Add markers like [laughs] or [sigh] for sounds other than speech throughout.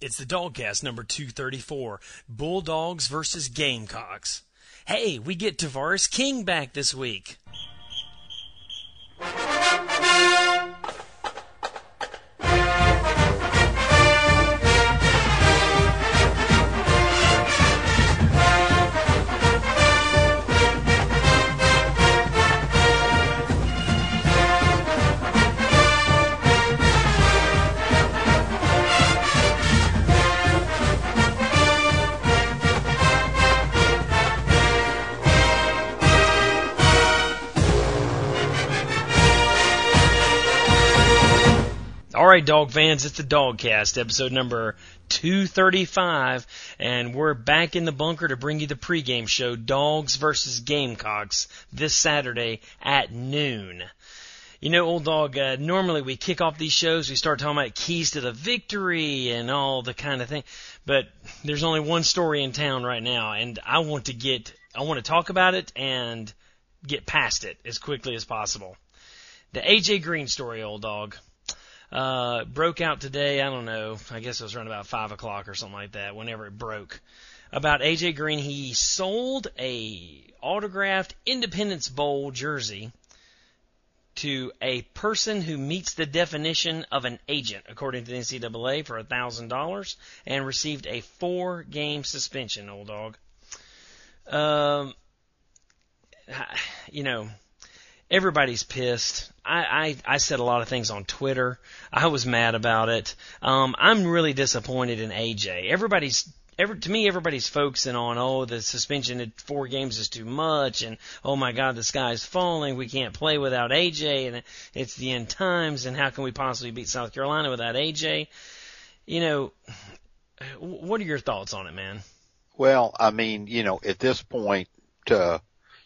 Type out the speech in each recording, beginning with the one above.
It's the DawgCast number 234 Bulldogs versus Gamecocks. Hey, we get Tavares King back this week. Right, dog fans, it's the DawgCast, episode number 235, and we're back in the bunker to bring you the pregame show, Dogs versus Gamecocks, this Saturday at noon. You know, old dog, uh, normally we kick off these shows, we start talking about keys to the victory and all the kind of thing, but there's only one story in town right now, and I want to get, I want to talk about it and get past it as quickly as possible. The AJ Green story, old dog uh, broke out today. I don't know. I guess it was around about five o'clock or something like that. Whenever it broke, about AJ Green, he sold a autographed Independence Bowl jersey to a person who meets the definition of an agent, according to the NCAA, for a thousand dollars, and received a four-game suspension. Old dog. Um, [sighs] you know everybody's pissed. I, I I said a lot of things on Twitter. I was mad about it. Um, I'm really disappointed in AJ. Everybody's every to me everybody's focusing on oh the suspension at four games is too much and oh my god the sky's falling we can't play without AJ and it's the end times and how can we possibly beat South Carolina without AJ? You know, what are your thoughts on it, man? Well, I mean, you know, at this point, uh,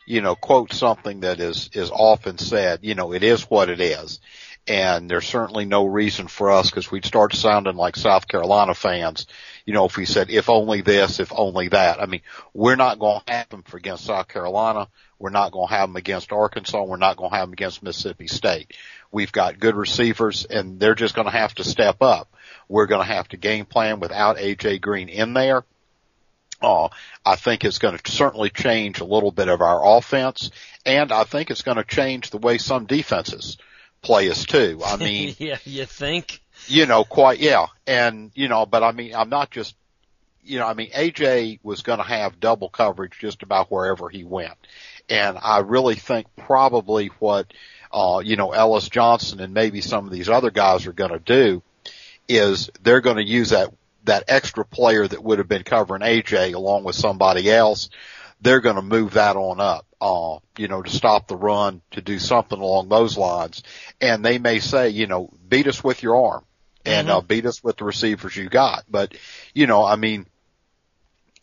you know, quote something that is, is often said, you know, it is what it is. And there's certainly no reason for us because we'd start sounding like South Carolina fans, you know, if we said, if only this, if only that. I mean, we're not going to have them against South Carolina. We're not going to have them against Arkansas. We're not going to have them against Mississippi State. We've got good receivers and they're just going to have to step up. We're going to have to game plan without AJ Green in there uh, I think it's going to certainly change a little bit of our offense, and I think it's going to change the way some defenses play us too. I [laughs] mean, yeah, you think? You know, quite yeah, and you know, but I mean, I'm not just, you know, I mean, AJ was going to have double coverage just about wherever he went, and I really think probably what, uh, you know, Ellis Johnson and maybe some of these other guys are going to do is they're going to use that that extra player that would have been covering AJ along with somebody else, they're going to move that on up, uh, you know, to stop the run, to do something along those lines. And they may say, you know, beat us with your arm and mm-hmm. uh, beat us with the receivers you got. But, you know, I mean,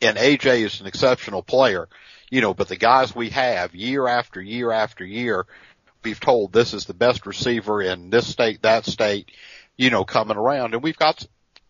and AJ is an exceptional player, you know, but the guys we have year after year after year, we've told this is the best receiver in this state, that state, you know, coming around and we've got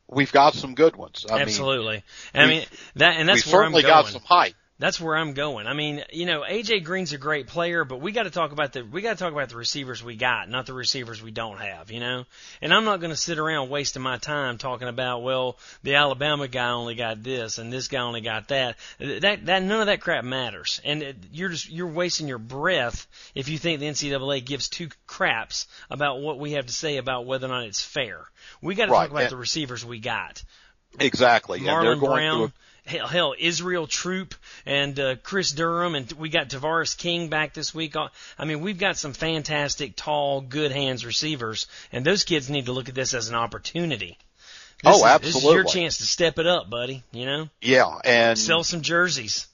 we've got some good ones. I Absolutely. Mean, I mean that, and that's we where certainly I'm going. got some height. That's where I'm going. I mean, you know, AJ Green's a great player, but we got to talk about the we got to talk about the receivers we got, not the receivers we don't have. You know, and I'm not going to sit around wasting my time talking about well, the Alabama guy only got this and this guy only got that. That that none of that crap matters, and it, you're just you're wasting your breath if you think the NCAA gives two craps about what we have to say about whether or not it's fair. We got to right. talk about and, the receivers we got. Exactly. Marlon Brown hell, hell Israel Troupe and uh, Chris Durham, and we got Tavares King back this week. Uh, I mean, we've got some fantastic, tall, good hands receivers, and those kids need to look at this as an opportunity. This oh, is, absolutely. This is your chance to step it up, buddy. You know. Yeah, and sell some jerseys.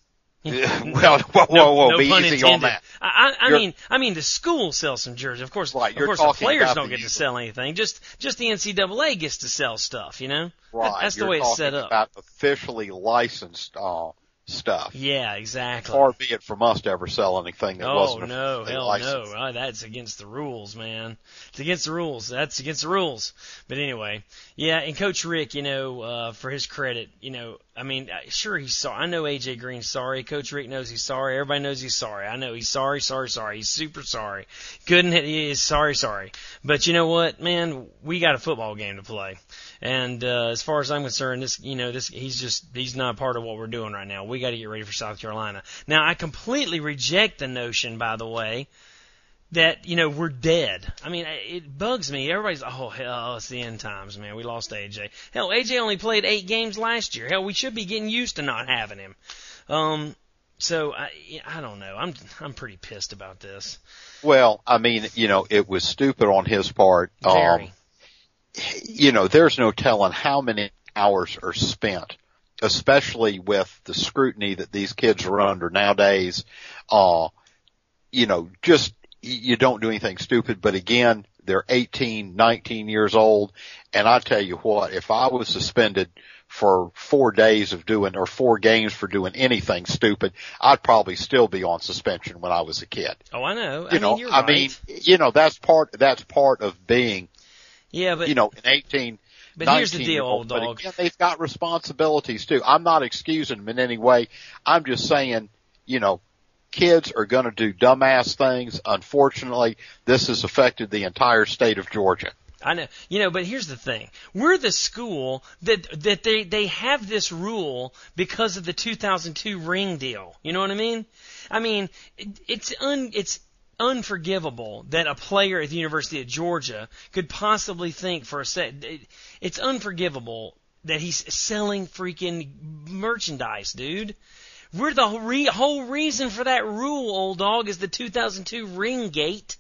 [laughs] well, whoa, whoa, whoa, no, be easy intended. on that. I, I mean, I mean, the school sells some jerseys. Of course, right, of course, the players don't get to sell anything. Just, just the NCAA gets to sell stuff. You know, Right. That- that's the You're way it's set up. About officially licensed uh, stuff. Yeah, exactly. Far be it from us to ever sell anything that Oh wasn't no, officially hell licensed. no! Uh, that's against the rules, man. It's against the rules. That's against the rules. But anyway, yeah. And Coach Rick, you know, uh, for his credit, you know, I mean, uh, sure he's sorry. I know AJ Green's sorry. Coach Rick knows he's sorry. Everybody knows he's sorry. I know he's sorry, sorry, sorry. He's super sorry. Couldn't hit. He is sorry, sorry. But you know what, man? We got a football game to play. And uh, as far as I'm concerned, this you know this he's just he's not part of what we're doing right now. We got to get ready for South Carolina. Now I completely reject the notion, by the way, that you know we're dead. I mean, it bugs me. Everybody's oh hell, it's the end times, man. We lost AJ. Hell, AJ only played eight games last year. Hell, we should be getting used to not having him. Um, so I I don't know. I'm I'm pretty pissed about this. Well, I mean, you know, it was stupid on his part. Very. Um, you know, there's no telling how many hours are spent, especially with the scrutiny that these kids are under nowadays. Uh, you know, just you don't do anything stupid, but again, they're 18, 19 years old. And I tell you what, if I was suspended for four days of doing or four games for doing anything stupid, I'd probably still be on suspension when I was a kid. Oh, I know. You I know, mean, you're I right. mean, you know, that's part, that's part of being, yeah, but you know, an 18, but here's the deal, old dog. again, they've got responsibilities too. I'm not excusing them in any way. I'm just saying, you know, kids are going to do dumbass things. Unfortunately, this has affected the entire state of Georgia. I know, you know, but here's the thing: we're the school that that they they have this rule because of the 2002 ring deal. You know what I mean? I mean, it, it's un it's unforgivable that a player at the University of Georgia could possibly think for a sec. It, it's unforgivable that he's selling freaking merchandise, dude. We're the whole re- whole reason for that rule, old dog, is the 2002 ring gate.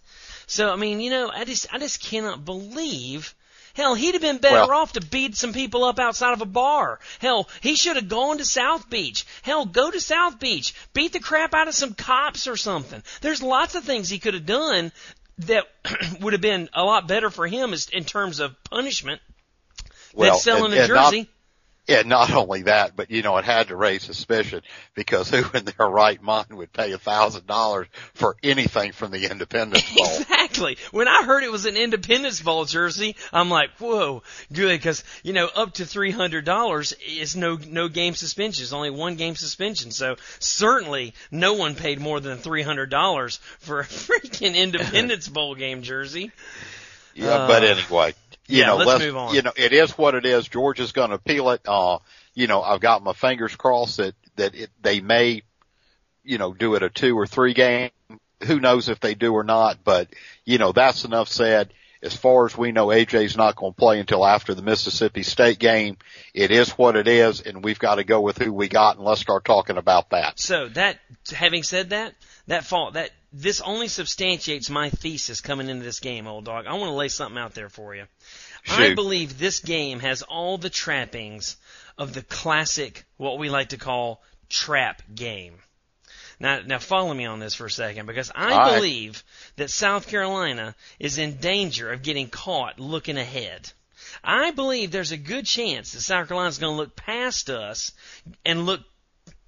So I mean, you know, I just I just cannot believe. Hell, he'd have been better Well- off to beat some people up outside of a bar. Hell, he should have gone to South Beach. Hell, go to South Beach, beat the crap out of some cops or something. There's lots of things he could have done that [clears throat] would have been a lot better for him as, in terms of punishment than selling and- a and not- Yeah, not only that, but you know, it had to raise suspicion because who in their right mind would pay a thousand dollars for anything from the Independence [laughs] Bowl? Exactly. When I heard it was an Independence Bowl jersey, I'm like, whoa, good, because you know, up to three hundred dollars is no no game suspension. It's only one game suspension. So certainly, no one paid more than three hundred dollars for a freaking [laughs] Independence Bowl game jersey. Yeah, but Uh, anyway, you yeah, know, let's move on. You know, it is what it is. Georgia's going to appeal it. Uh, you know, I've got my fingers crossed that that it, they may, you know, do it a two or three game. Who knows if they do or not? But you know, that's enough said. As far as we know, AJ's not going to play until after the Mississippi State game. It is what it is, and we've got to go with who we got, and let's start talking about that. So that, having said that, that fault that this only substantiates my thesis coming into this game, old dog. I want to lay something out there for you. I believe this game has all the trappings of the classic, what we like to call trap game. Now, now follow me on this for a second because I right. believe that South Carolina is in danger of getting caught looking ahead. I believe there's a good chance that South Carolina's going to look past us and look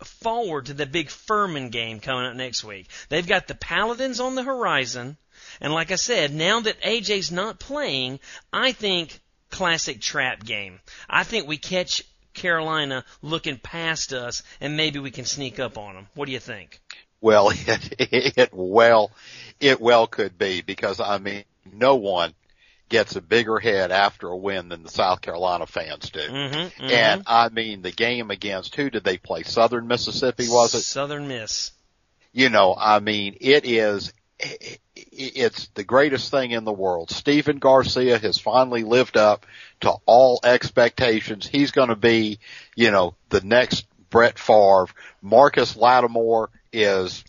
forward to the big Furman game coming up next week. They've got the Paladins on the horizon, and like I said, now that AJ's not playing, I think classic trap game. I think we catch Carolina looking past us, and maybe we can sneak up on them. What do you think? Well, [laughs] it, it well, it well could be because I mean, no one gets a bigger head after a win than the South Carolina fans do. Mm-hmm, And I mean, the game against who did they play? Southern Mississippi, was it? Southern Miss. You know, I mean, it is, it's the greatest thing in the world. Stephen Garcia has finally lived up to all expectations. He's going to be, you know, the next Brett Favre. Marcus Lattimore is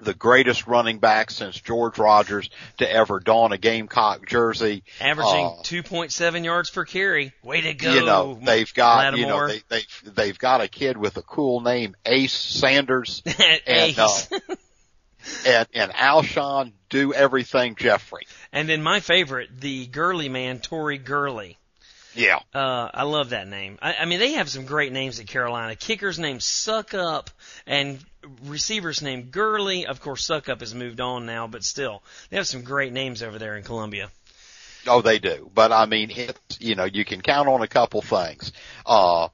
the greatest running back since George Rogers to ever don a Gamecock jersey. Averaging Uh, 2.7 yards per carry. Way to go. you know, they've got, you know, Lattimore. they, they, they've got a kid with a cool name, Ace Sanders, [laughs] and, uh, and, and Alshon do everything Jeffery. and then my favorite, the girly man, Tori Gurley. Yeah. Uh, I love that name. I, I mean, they have some great names at Carolina. Kicker's name Succop, and receivers named Gurley. Of course, Succop has moved on now, but still, they have some great names over there in Columbia. Oh, they do. But I mean, it's, you know, you can count on a couple things. Uh,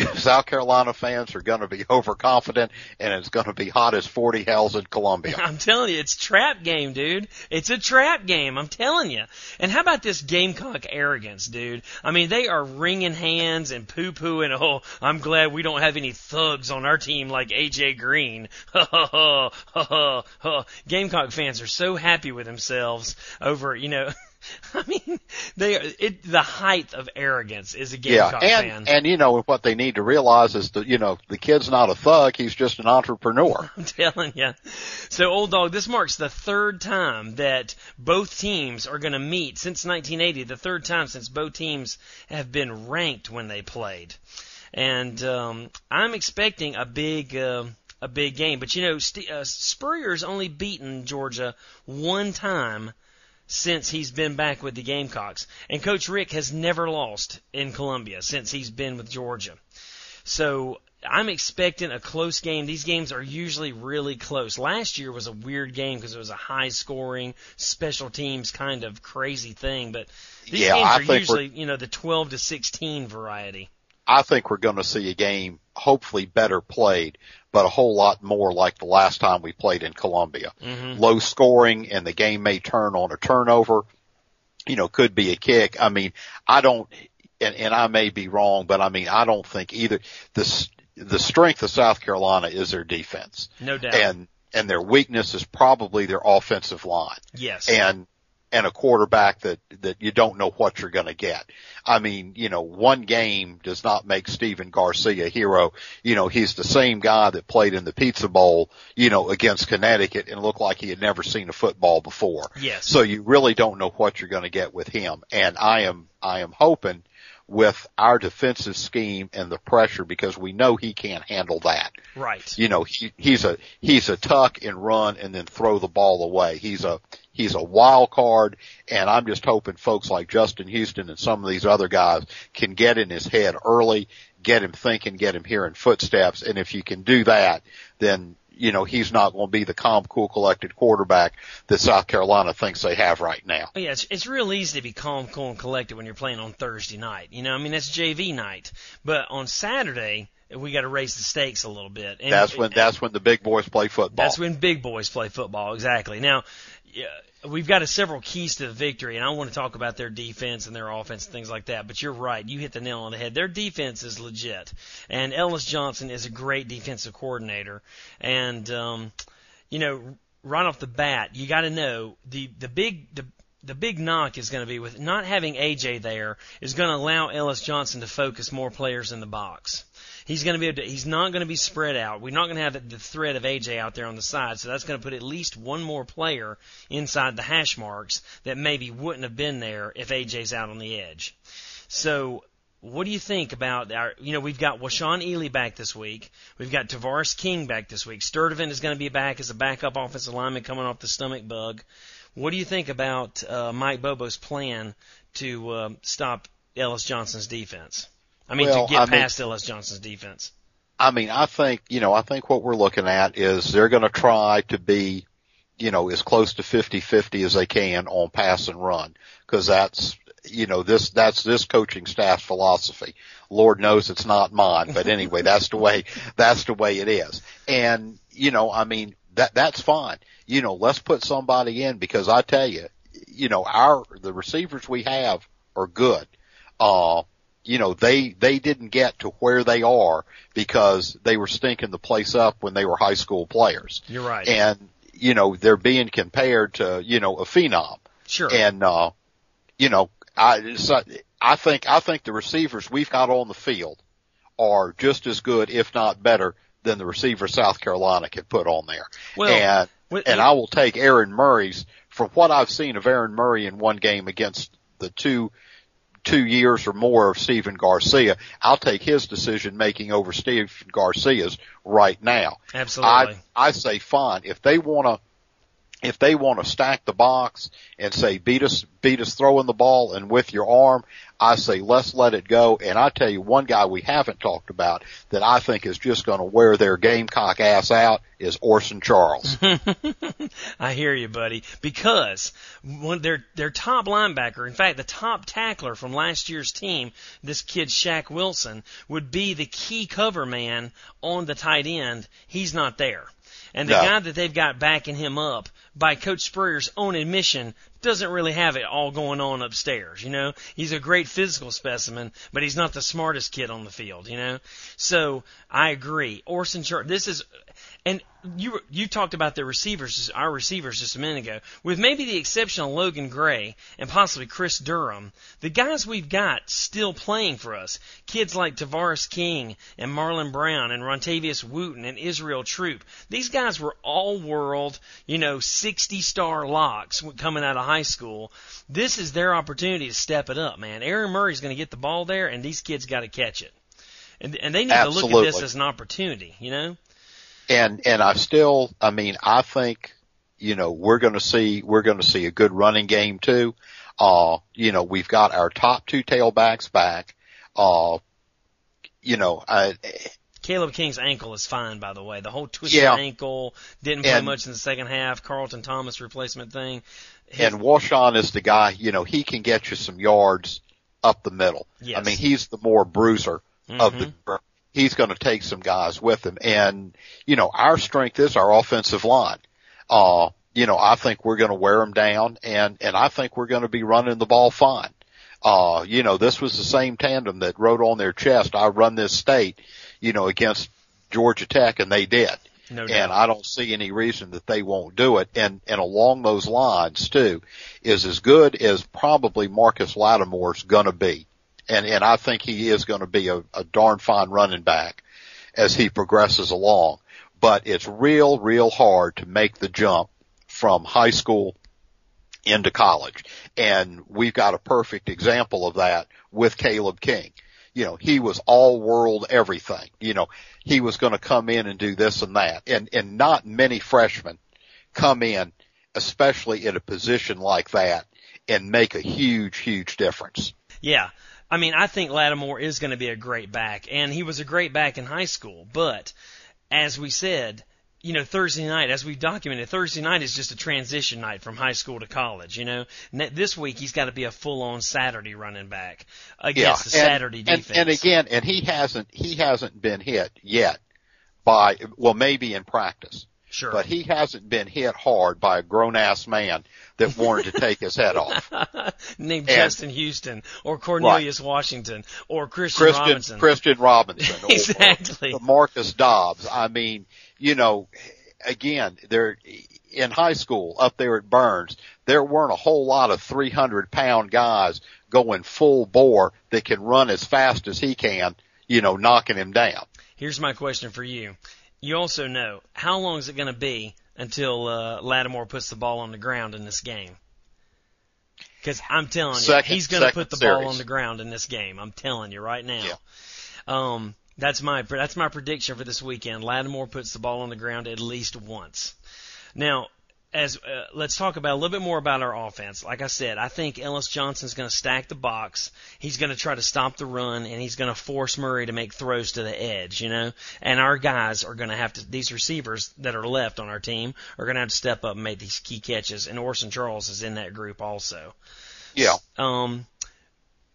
[laughs] South Carolina fans are going to be [laughs] overconfident and it's going to be hot as 40 hells in Columbia. [laughs] I'm telling you, it's trap game, dude. It's a trap game. I'm telling you. And how about this Gamecock arrogance, dude? I mean, they are wringing hands and poo pooing. Oh, I'm glad we don't have any thugs on our team like AJ Green. Gamecock fans are so happy with themselves over, you know. [laughs] I mean, they are, it, the height of arrogance is a Gamecock yeah, and, fan. and you know what they need to realize is that you know the kid's not a thug; he's just an entrepreneur. [laughs] I'm telling you. So, old dog, this marks the third time that both teams are going to meet since 1980. The third time since both teams have been ranked when they played, and um, I'm expecting a big. Uh, a big game, but you know, St- uh, Spurrier's only beaten Georgia one time since he's been back with the Gamecocks. And Coach Rick has never lost in Columbia since he's been with Georgia. So I'm expecting a close game. These games are usually really close. Last year was a weird game because it was a high scoring, special teams kind of crazy thing. But these Yeah, games I are usually, you know, the 12 to 16 variety. I think we're going to see a game hopefully better played, but a whole lot more like the last time we played in Columbia. Mm-hmm. Low scoring and the game may turn on a turnover. You know, could be a kick. I mean, I don't, and, and I may be wrong, but I mean, I don't think either the s- the strength of South Carolina is their defense, No doubt. and and their weakness is probably their offensive line yes. and and a quarterback that that you don't know what you're going to get. I mean, you know, one game does not make Stephen Garcia a hero. You know, he's the same guy that played in the Pizza Bowl, you know, against Connecticut and looked like he had never seen a football before. yes. So you really don't know what you're going to get with him. And I am I am hoping with our defensive scheme and the pressure because we know he can't handle that right. you know, he, he's a, he's a tuck and run and then throw the ball away. He's a, he's a wild card and I'm just hoping folks like Justin Houston and some of these other guys can get in his head early, get him thinking, get him hearing footsteps. And if you can do that, then, you know, he's not going to be the calm, cool, collected quarterback that South Carolina thinks they have right now. Oh, yeah, it's, it's real easy to be calm, cool, and collected when you're playing on Thursday night. You know, I mean, that's JV night. But on Saturday, we got to raise the stakes a little bit. And That's when, that's when the big boys play football. That's when big boys play football, exactly. Now, we've got a several keys to the victory, and I want to talk about their defense and their offense and things like that. But you're right, you hit the nail on the head. Their defense is legit, and Ellis Johnson is a great defensive coordinator. And um, you know, right off the bat, you got to know the the big the the big knock is going to be with not having AJ there is going to allow Ellis Johnson to focus more players in the box. He's going to be able to, he's not going to be spread out. We're not going to have the threat of AJ out there on the side, so that's going to put at least one more player inside the hash marks that maybe wouldn't have been there if AJ's out on the edge. So what do you think about our, you know, we've got Washaun Ealey back this week. We've got Tavares King back this week. Sturdivant is going to be back as a backup offensive lineman coming off the stomach bug. What do you think about uh, Mike Bobo's plan to uh, stop Ellis Johnson's defense? I mean, Well, to get I mean- past Ellis Johnson's defense. I mean, I think, you know, I think what we're looking at is they're going to try to be, you know, as close to 50-50 as they can on pass and run. Cause that's, you know, this, that's this coaching staff's philosophy. Lord knows it's not mine, but anyway, that's the way, that's the way it is. And, you know, I mean, that, that's fine. You know, let's put somebody in because I tell you, you know, our, the receivers we have are good. Uh, you know, they, they didn't get to where they are because they were stinking the place up when they were high school players. You're right. And, you know, they're being compared to, you know, a phenom. sure. And, uh, you know, I, so I think, I think the receivers we've got on the field are just as good, if not better, than the receiver South Carolina could put on there. well, and, with- and I will take Aaron Murray's from what I've seen of Aaron Murray in one game against the two two years or more of Stephen Garcia. I'll take his decision making over Stephen Garcia's right now. absolutely. I I say fine if they want to if they want to stack the box and say beat us beat us throwing the ball and with your arm, I say let's let it go. And I tell you one guy we haven't talked about that I think is just going to wear their Gamecock ass out is Orson Charles. [laughs] I hear you, buddy. Because when their their top linebacker, in fact, the top tackler from last year's team, this kid Shaq Wilson, would be the key cover man on the tight end. He's not there. And the No. guy that they've got backing him up, by Coach Spurrier's own admission, doesn't really have it all going on upstairs. You know, he's a great physical specimen, but he's not the smartest kid on the field. You know, so I agree. Orson Char This is, and you you talked about the receivers, our receivers, just a minute ago. With maybe the exception of Logan Gray and possibly Chris Durham, the guys we've got still playing for us, kids like Tavares King and Marlon Brown and Rantavious Wooten and Israel Troupe, these guys were all world, you know, 60 star locks coming out of high school. This is their opportunity to step it up, man. Aaron Murray's going to get the ball there, and these kids got to catch it. And, and they need to look at this as an opportunity, you know? And and I still, I mean, I think, you know, we're going to see we're going to see a good running game too. Uh, you know, we've got our top two tailbacks back. Uh, you know, I, Caleb King's ankle is fine, by the way. The whole twisted Yeah. ankle didn't play And- much in the second half. Carlton Thomas replacement thing. His- and Washaun is the guy. You know, he can get you some yards up the middle. Yes. I mean, he's the more bruiser of Mhm. the. He's going to take some guys with him, and you know, our strength is our offensive line. Uh, you know, I think we're going to wear them down, and and I think we're going to be running the ball fine. Uh, you know, this was the same tandem that wrote on their chest, "I run this state," you know, against Georgia Tech, and they did. no doubt. And I don't see any reason that they won't do it. And, and along those lines too, is as good as probably Marcus Lattimore's gonna be. And, and I think he is gonna be a, a darn fine running back as he progresses along. But it's real, real hard to make the jump from high school into college. And we've got a perfect example of that with Caleb King. You know, he was all world everything. You know, he was going to come in and do this and that. And, and not many freshmen come in, especially in a position like that and make a huge, huge difference. Yeah. I mean, I think Lattimore is going to be a great back, and he was a great back in high school. But as we said, you know, Thursday night, as we've documented, Thursday night is just a transition night from high school to college. You know, this week he's got to be a full-on Saturday running back against the and, Saturday and, defense. and again, and he hasn't, he hasn't been hit yet by, well, maybe in practice. Sure. but he hasn't been hit hard by a grown ass man that wanted to take his head off. [laughs] named and- Justin Houston or Cornelius Washington or Christian, Christian Robinson. Christian Robinson [laughs] or, Exactly. or Marcus Dobbs. I mean, you know, again, there in high school up there at Byrnes, there weren't a whole lot of 300 pound guys going full bore that can run as fast as he can, you know, knocking him down. Here's my question for you. You also know how long is it going to be until uh, Lattimore puts the ball on the ground in this game? Because I'm telling you, Second- he's going to put the ball on the ground in this game. I'm telling you right now. Yeah. Um, that's my that's my prediction for this weekend. Lattimore puts the ball on the ground at least once. Now, as uh, let's talk about a little bit more about our offense. Like I said, I think Ellis Johnson's going to stack the box. He's going to try to stop the run, and he's going to force Murray to make throws to the edge. You know, and our guys are going to have to. These receivers that are left on our team are going to have to step up and make these key catches. And Orson Charles is in that group also. Yeah. Um,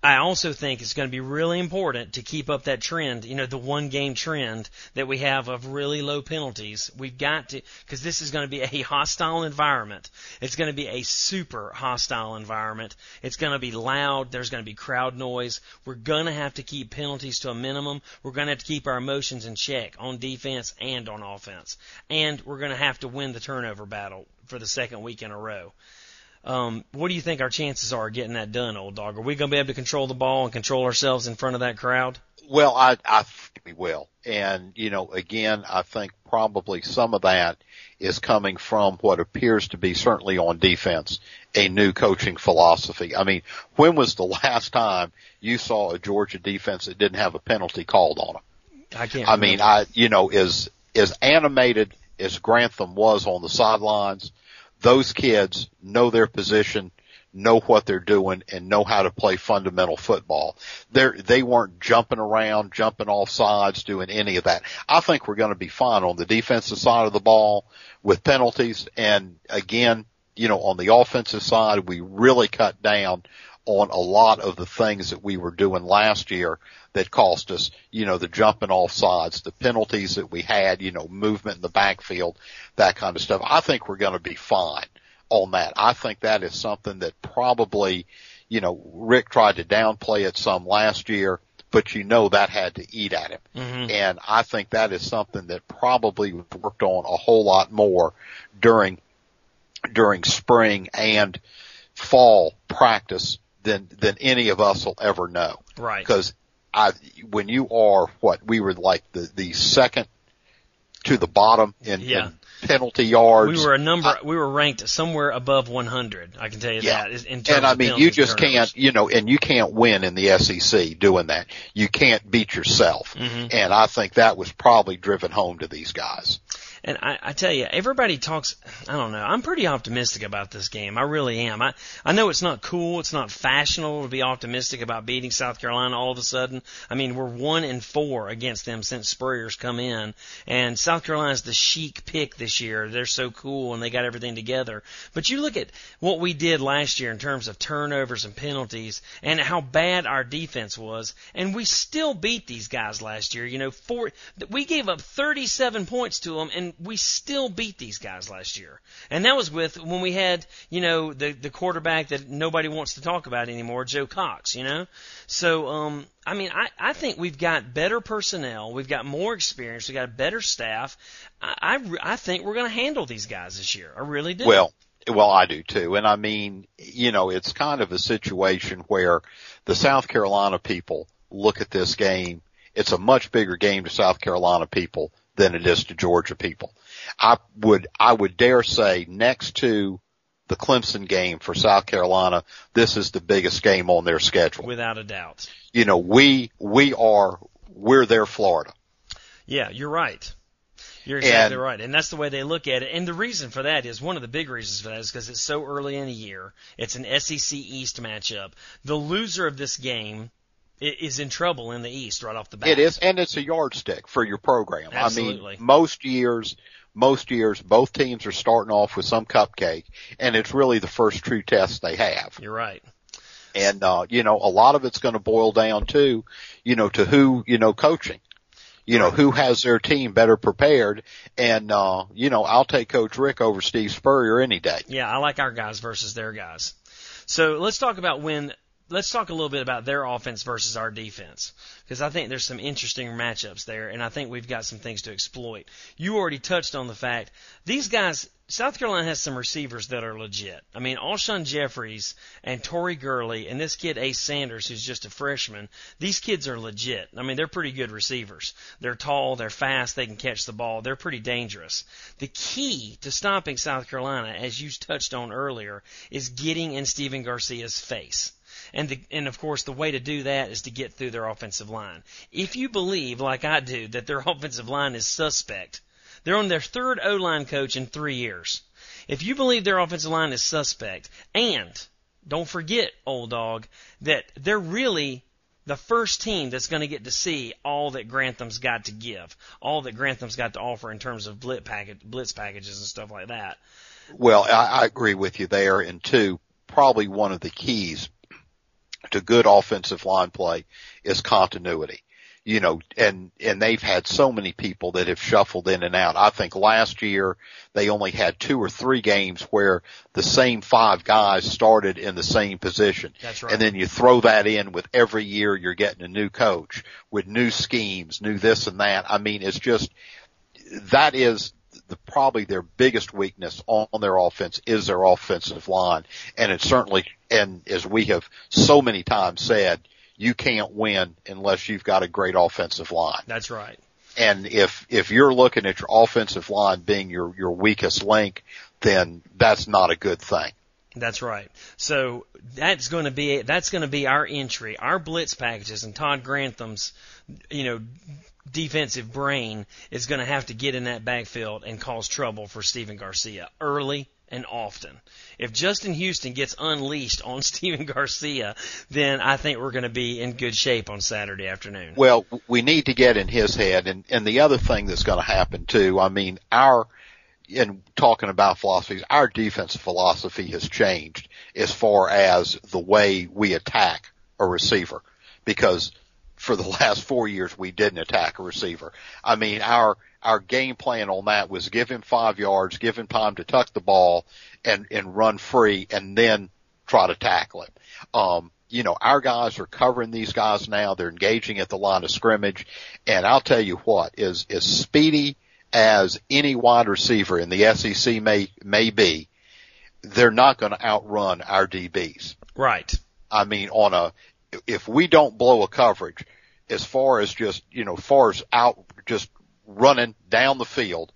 I also think it's going to be really important to keep up that trend, you know, the one game trend that we have of really low penalties. We've got to, because this is going to be a hostile environment. It's going to be a super hostile environment. It's going to be loud. There's going to be crowd noise. We're going to have to keep penalties to a minimum. We're going to have to keep our emotions in check on defense and on offense. And we're going to have to win the turnover battle for the second week in a row. Um, what do you think our chances are of getting that done, old dog? Are we going to be able to control the ball and control ourselves in front of that crowd? Well, I, I think we will. And, you know, again, I think probably some of that is coming from what appears to be certainly on defense, a new coaching philosophy. I mean, when was the last time you saw a Georgia defense that didn't have a penalty called on them? I can't. I mean, I, you know, as, as animated as Grantham was on the sidelines, those kids know their position, know what they're doing and know how to play fundamental football. They're, they weren't jumping around, jumping off sides, doing any of that. I think we're going to be fine on the defensive side of the ball with penalties. And again, you know, on the offensive side, we really cut down on a lot of the things that we were doing last year that cost us, you know, the jumping off sides, the penalties that we had, you know, movement in the backfield, that kind of stuff. I think we're going to be fine on that. I think that is something that probably, you know, Rick tried to downplay it some last year, but you know that had to eat at him. Mm-hmm. And I think that is something that probably worked on a whole lot more during, during spring and fall practice than, than any of us will ever know. Right. Cause I, when you are what we were like the, the second to the bottom in, Yeah. in penalty yards. We were a number. I- we were ranked somewhere above 100. I can tell you Yeah. that. In terms and I mean, you just turnovers. can't, you know, and you can't win in the SEC doing that. You can't beat yourself. Mhm. And I think that was probably driven home to these guys. And I, I tell you, everybody talks. I don't know. I'm pretty optimistic about this game. I really am. I I know it's not cool. It's not fashionable to be optimistic about beating South Carolina all of a sudden. I mean, we're one and four against them since Spurrier's come in, and South Carolina's the chic pick this year. They're so cool and they got everything together. But you look at what we did last year in terms of turnovers and penalties, and how bad our defense was, and we still beat these guys last year. You know, four. We gave up 37 points to them, and we still beat these guys last year. And that was with when we had, you know, the the quarterback that nobody wants to talk about anymore, Joe Cox. You know, so um, I mean, I I think we've got better personnel, we've got more experience, we've got a better staff. I I, I think we're going to handle these guys this year. I really do. Well, well, I do too. And I mean, you know, it's kind of a situation where the South Carolina people look at this game. It's a much bigger game to South Carolina people than it is to Georgia people. I would, I would dare say next to the Clemson game for South Carolina, this is the biggest game on their schedule. without a doubt. You know, we, we are, we're their Florida. Yeah, you're right. You're exactly And- right. And that's the way they look at it. And the reason for that is one of the big reasons for that is because it's so early in the year. It's an SEC East matchup. The loser of this game is in trouble in the East right off the bat. It is, and it's a yardstick for your program. Absolutely. I mean, most years, most years, both teams are starting off with some cupcake, and it's really the first true test they have. You're right. And, uh, you know, a lot of it's going to boil down to, you know, to who, you know, coaching. You know, who has their team better prepared. And, uh, you know, I'll take Coach Rick over Steve Spurrier any day. Yeah, I like our guys versus their guys. So let's talk about when. Let's talk a little bit about their offense versus our defense because I think there's some interesting matchups there, and I think we've got some things to exploit. You already touched on the fact these guys. South Carolina has some receivers that are legit. I mean, Alshon Jeffries and Tori Gurley and this kid Ace Sanders, who's just a freshman. These kids are legit. I mean, they're pretty good receivers. They're tall, they're fast, they can catch the ball. They're pretty dangerous. The key to stopping South Carolina, as you touched on earlier, is getting in Stephen Garcia's face. And the, and of course the way to do that is to get through their offensive line. If you believe, like I do, that their [laughs] offensive line is suspect, they're on their third O line coach in three years. If you believe their offensive line is suspect, and don't forget, old dog, that they're really the first team that's going to get to see all that Grantham's got to give, all that Grantham's got to offer in terms of blitz, package, blitz packages and stuff like that. Well, I, I agree with you there. And two, probably one of the keys to good offensive line play is continuity. You know, and, and they've had so many people that have shuffled in and out. I think last year they only had two or three games where the same five guys started in the same position. That's right. And then you throw that in with every year you're getting a new coach with new schemes, new this and that. I mean, it's just, that is the, probably their biggest weakness on, on their offense is their offensive line. And it's certainly, and as we have so many times said, you can't win unless you've got a great offensive line. That's right. And if, if you're looking at your offensive line being your, your weakest link, then that's not a good thing. That's right. So that's going to be that's going to be our entry, our blitz packages, and Todd Grantham's, you know, defensive brain is going to have to get in that backfield and cause trouble for Stephen Garcia early and often. If Justin Houston gets unleashed on [laughs] Stephen Garcia, then I think we're going to be in good shape on Saturday afternoon. Well, we need to get in his head, and and the other thing that's going to happen too. I mean, our in talking about philosophies, our defensive philosophy has changed as far as the way we attack a receiver, because for the last four years we didn't attack a receiver. I mean, our our game plan on that was give him five yards, give him time to tuck the ball and, and run free and then try to tackle him. Um, you know, our guys are covering these guys now. They're engaging at the line of scrimmage. And I'll tell you what, is as speedy as any wide receiver in the SEC may, may be, they're not going to outrun our DBs. Right. I mean, on a, if we don't blow a coverage, as far as just, you know, far as out, just running down the field,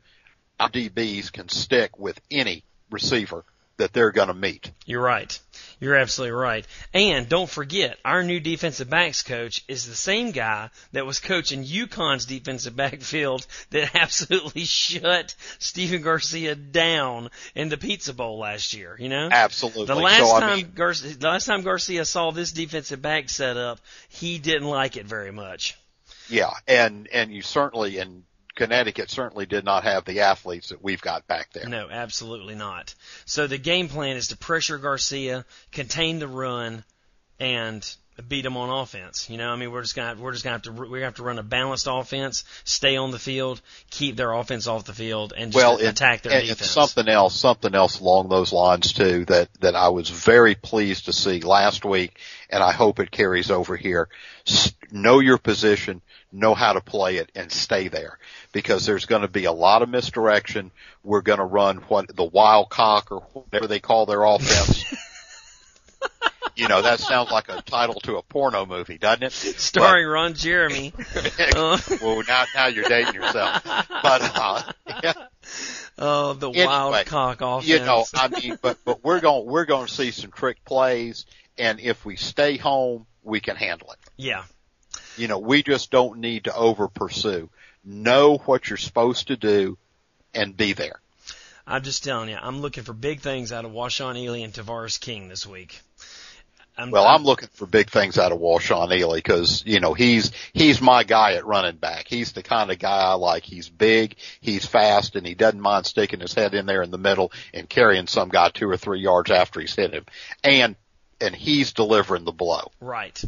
our DBs can stick with any receiver that they're going to meet. You're right. You're absolutely right. And don't forget, our new defensive backs coach is the same guy that was coaching UConn's defensive backfield that [laughs] absolutely shut Stephen Garcia down in the Pizza Bowl last year. You know, absolutely. The last so, time I mean, Garcia, the last time Garcia saw this defensive back set up, he didn't like it very much. Yeah, and and you certainly and Connecticut certainly did not have the athletes that we've got back there. No, absolutely not. So the game plan is to pressure Garcia, contain the run, and beat them on offense. You know, I mean, we're just gonna we're just gonna have to we're gonna have to run a balanced offense, stay on the field, keep their offense off the field, and well, attack their and defense. It's something else, something else along those lines too that that I was very pleased to see last week, and I hope it carries over here. Know your position, know how to play it, and stay there because there's going to be a lot of misdirection. We're going to run what the wild cock or whatever they call their offense. [laughs] you know, that sounds like a title to a porno movie, doesn't it? [laughs] Starring but, Ron Jeremy. [laughs] well, now now you're dating yourself. But uh, yeah. Oh, the anyway, wild cock offense. You know, I mean, but but we're going we're going to see some trick plays, and if we stay home, we can handle it. Yeah. You know, we just don't need to over pursue know what you're supposed to do, and be there. I'm just telling you, I'm looking for big things out of Washaun Ealey and Tavares King this week. I'm, well, I'm, I'm looking for big things out of Washaun Ealey because you know he's he's my guy at running back. He's the kind of guy I like. He's big, he's fast, and he doesn't mind sticking his head in there in the middle and carrying some guy two or three yards after he's hit him, and and he's delivering the blow. Right.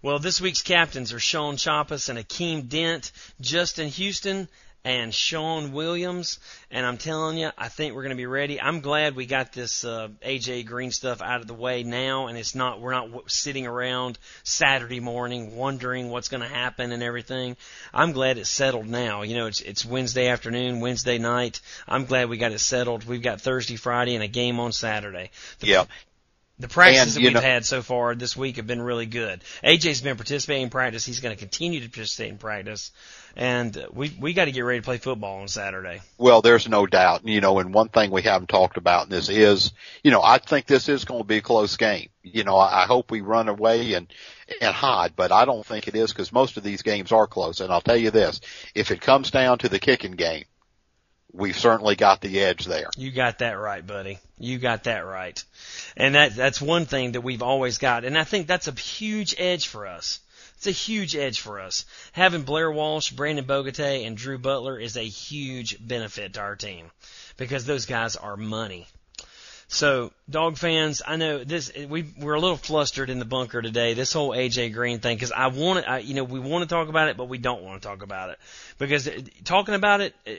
Well, this week's captains are Shaun Chapas and Akeem Dent, Justin Houston, and Shawn Williams. And I'm telling you, I think we're going to be ready. I'm glad we got this uh, AJ Green stuff out of the way now, and it's not we're not sitting around Saturday morning wondering what's going to happen and everything. I'm glad it's settled now. You know, it's it's Wednesday afternoon, Wednesday night. I'm glad we got it settled. We've got Thursday, Friday, and a game on Saturday. The, yeah. The practices and, that we've know, had so far this week have been really good. AJ's been participating in practice. He's going to continue to participate in practice, and uh, we we got to get ready to play football on Saturday. Well, there's no doubt. You know, and one thing we haven't talked about in this is, you know, I think this is going to be a close game. You know, I, I hope we run away and and hide, but I don't think it is because most of these games are close. And I'll tell you this: if it comes down to the kicking game, we've certainly got the edge there. You got that right, buddy. You got that right. And that that's one thing that we've always got. And I think that's a huge edge for us. It's a huge edge for us. Having Blair Walsh, Brandon Bogotay, and Drew Butler is a huge benefit to our team because those guys are money. So, dog fans, I know this. We we're a little flustered in the bunker today. This whole AJ Green thing, because I want to, you know, we want to talk about it, but we don't want to talk about it because uh, talking about it, uh,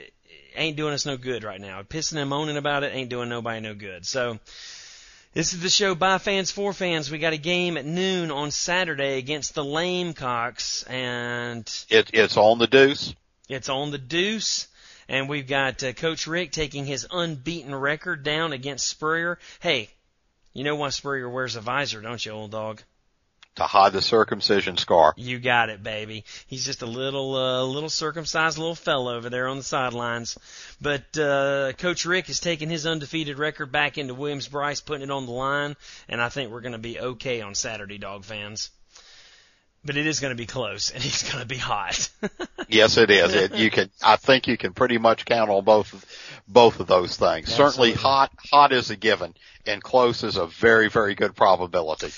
ain't doing us no good right now. Pissing and moaning about it ain't doing nobody no good. So this is the show by fans for fans. We got a game at noon on Saturday against the Lamecocks, and it, it's on the deuce. It's on the deuce. And we've got uh, Coach Rick taking his unbeaten record down against Spurrier. Hey, you know why Spurrier wears a visor, don't you, old dog? To hide the circumcision scar. You got it, baby. He's just a little, uh, little circumcised little fellow over there on the sidelines. But uh, Coach Rick is taking his undefeated record back into Williams-Brice, putting it on the line, and I think we're going to be okay on Saturday, dog fans. but it is going to be close, and [laughs] it's going to be hot. [laughs] yes, it is. It, you can. I think you can pretty much count on both both of those things. Absolutely. Certainly, hot hot is a given, and close is a very very good probability.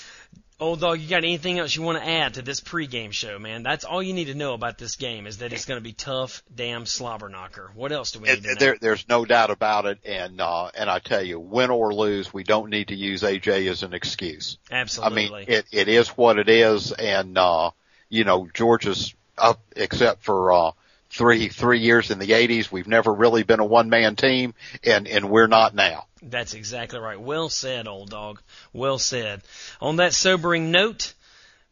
Old dog, you got anything else you want to add to this pregame show, man? That's all you need to know about this game is that it's going to be tough, damn slobber knocker. What else do we need to know? There, there's no doubt about it, and uh, and I tell you, win or lose, we don't need to use AJ as an excuse. Absolutely. I mean, it it is what it is, and uh, you know, Georgia's up except for uh, three three years in the 80s. We've never really been a one man team, and and we're not now. That's exactly right. Well said, old dog. Well said. On that sobering note,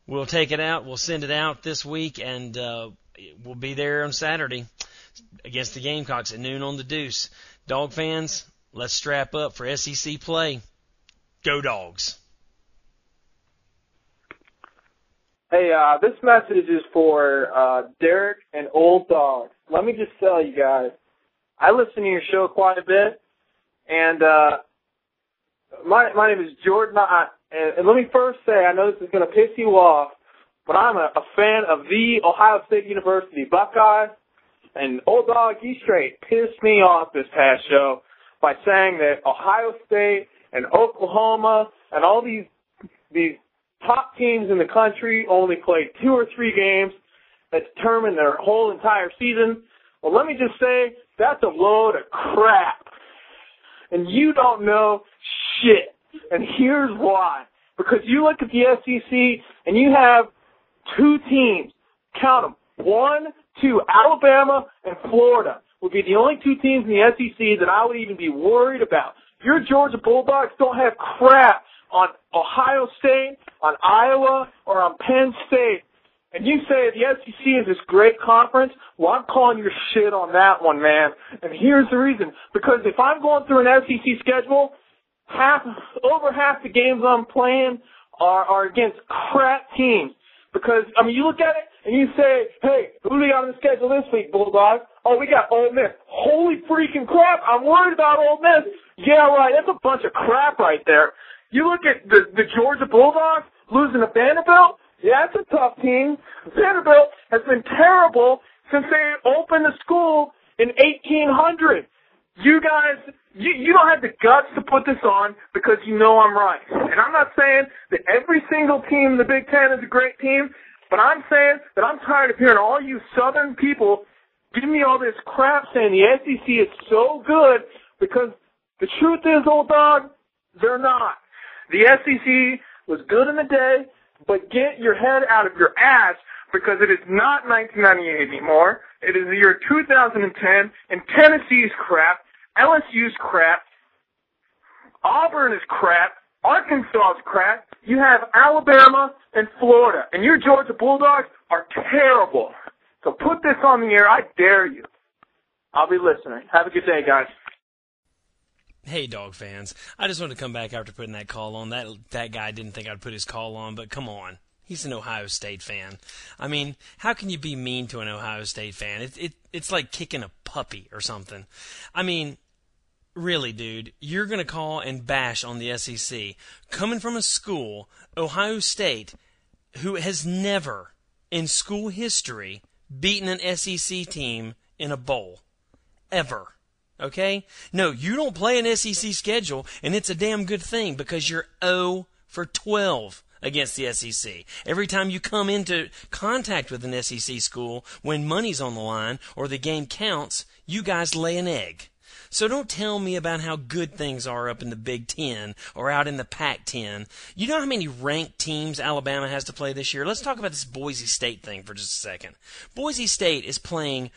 we'll take it out. We'll send it out this week, and uh, we'll be there on Saturday against the Gamecocks at noon on the Deuce. Dog fans, let's strap up for SEC play. Go Dogs. Hey, uh, this message is for uh, Derek and Old Dog. Let me just tell you guys, I listen to your show quite a bit, and uh, my my name is Jordan. I, and, and let me first say, I know this is going to piss you off, but I'm a, a fan of the Ohio State University Buckeyes. And Old Dog, you straight pissed me off this past show by saying that Ohio State and Oklahoma and all these these top teams in the country only played two or three games that determine their whole entire season. Well, let me just say that's a load of crap. And you don't know shit. And here's why. Because you look at the SEC and you have two teams. Count them. One, two. Alabama and Florida would be the only two teams in the SEC that I would even be worried about. Your Georgia Bulldogs don't have crap on Ohio State, on Iowa, or on Penn State. And you say the SEC is this great conference. Well, I'm calling your shit on that one, man. And here's the reason. Because if I'm going through an SEC schedule, half, over half the games I'm playing are, are against crap teams. Because, I mean, you look at it and you say, hey, who do we got on the schedule this week, Bulldogs? Oh, we got Ole Miss. Holy freaking crap, I'm worried about Ole Miss. Yeah, right, that's a bunch of crap right there. You look at the, the Georgia Bulldogs losing to Vanderbilt. Yeah, it's a tough team. Vanderbilt has been terrible since they opened the school in 1800. You guys, you, you don't have the guts to put this on because you know I'm right. And I'm not saying that every single team in the Big Ten is a great team, but I'm saying that I'm tired of hearing all you Southern people give me all this crap saying the SEC is so good because the truth is, old dog, they're not. The SEC was good in the day, but get your head out of your ass because it is not 1998 anymore. It is the year 2010, and Tennessee's crap, LSU's crap, Auburn is crap, Arkansas is crap. You have Alabama and Florida, and your Georgia Bulldogs are terrible. So put this on the air. I dare you. I'll be listening. Have a good day, guys. Hey, dog fans. I just wanted to come back after putting that call on. That that guy didn't think I'd put his call on, but come on. He's an Ohio State fan. I mean, how can you be mean to an Ohio State fan? It, it it's like kicking a puppy or something. I mean, really, dude, you're going to call and bash on the SEC coming from a school, Ohio State, who has never in school history beaten an SEC team in a bowl ever. Okay? No, you don't play an SEC schedule, and it's a damn good thing because you're 0 for 12 against the SEC. Every time you come into contact with an SEC school, when money's on the line or the game counts, you guys lay an egg. So don't tell me about how good things are up in the Big Ten or out in the Pac 10. You know how many ranked teams Alabama has to play this year? Let's talk about this Boise State thing for just a second. Boise State is playing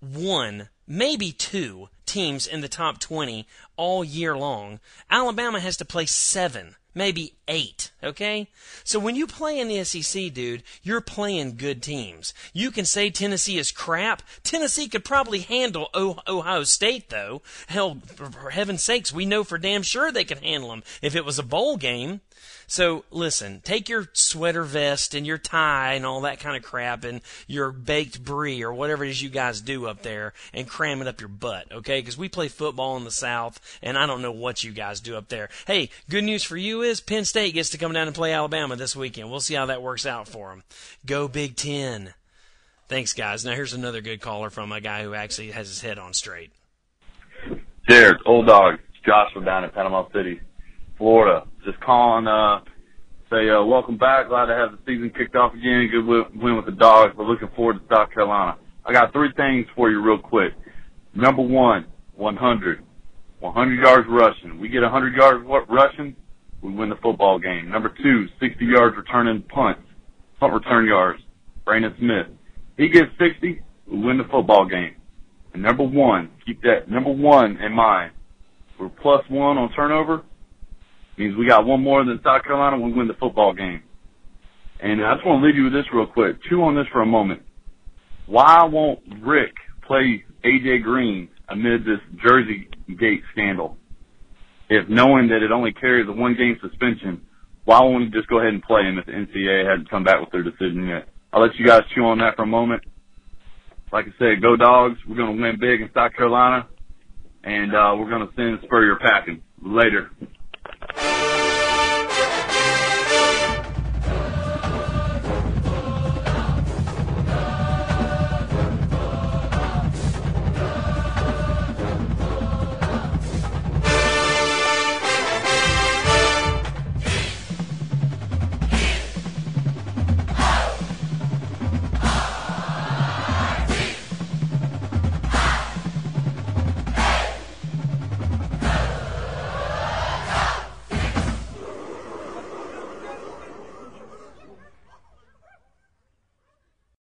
one, maybe two teams in the top 20 all year long. Alabama has to play seven, maybe eight, okay? So when you play in the SEC, dude, you're playing good teams. You can say Tennessee is crap. Tennessee could probably handle Ohio State, though. Hell, for heaven's sakes, we know for damn sure they could handle them if it was a bowl game. So listen, take your sweater vest and your tie and all that kind of crap and your baked brie or whatever it is you guys do up there and cram it up your butt, okay? Because we play football in the South and I don't know what you guys do up there. Hey, good news for you is Penn State gets to come down and play Alabama this weekend. We'll see how that works out for them. Go Big Ten. Thanks, guys. Now here's another good caller from a guy who actually has his head on straight. Derek, old dog, Joshua down in Panama City. Florida. Just calling, uh, say, uh, welcome back. Glad to have the season kicked off again. Good win with the dogs, but looking forward to South Carolina. I got three things for you real quick. Number one, 100. 100 yards rushing. We get 100 yards rushing, we win the football game. Number two, 60 yards returning punts, punt return yards. Brandon Smith. He gets 60, we win the football game. And number one, keep that number one in mind. We're plus one on turnover means we got one more than South Carolina, we win the football game. And I just want to leave you with this real quick. Chew on this for a moment. Why won't Richt play AJ Green amid this Jersey Gate scandal? If knowing that it only carries a one game suspension, why won't he just go ahead and play him if the NCAA hadn't come back with their decision yet? I'll let you guys chew on that for a moment. Like I said, go dogs. We're going to win big in South Carolina, and uh, we're going to send Spurrier packing. Later.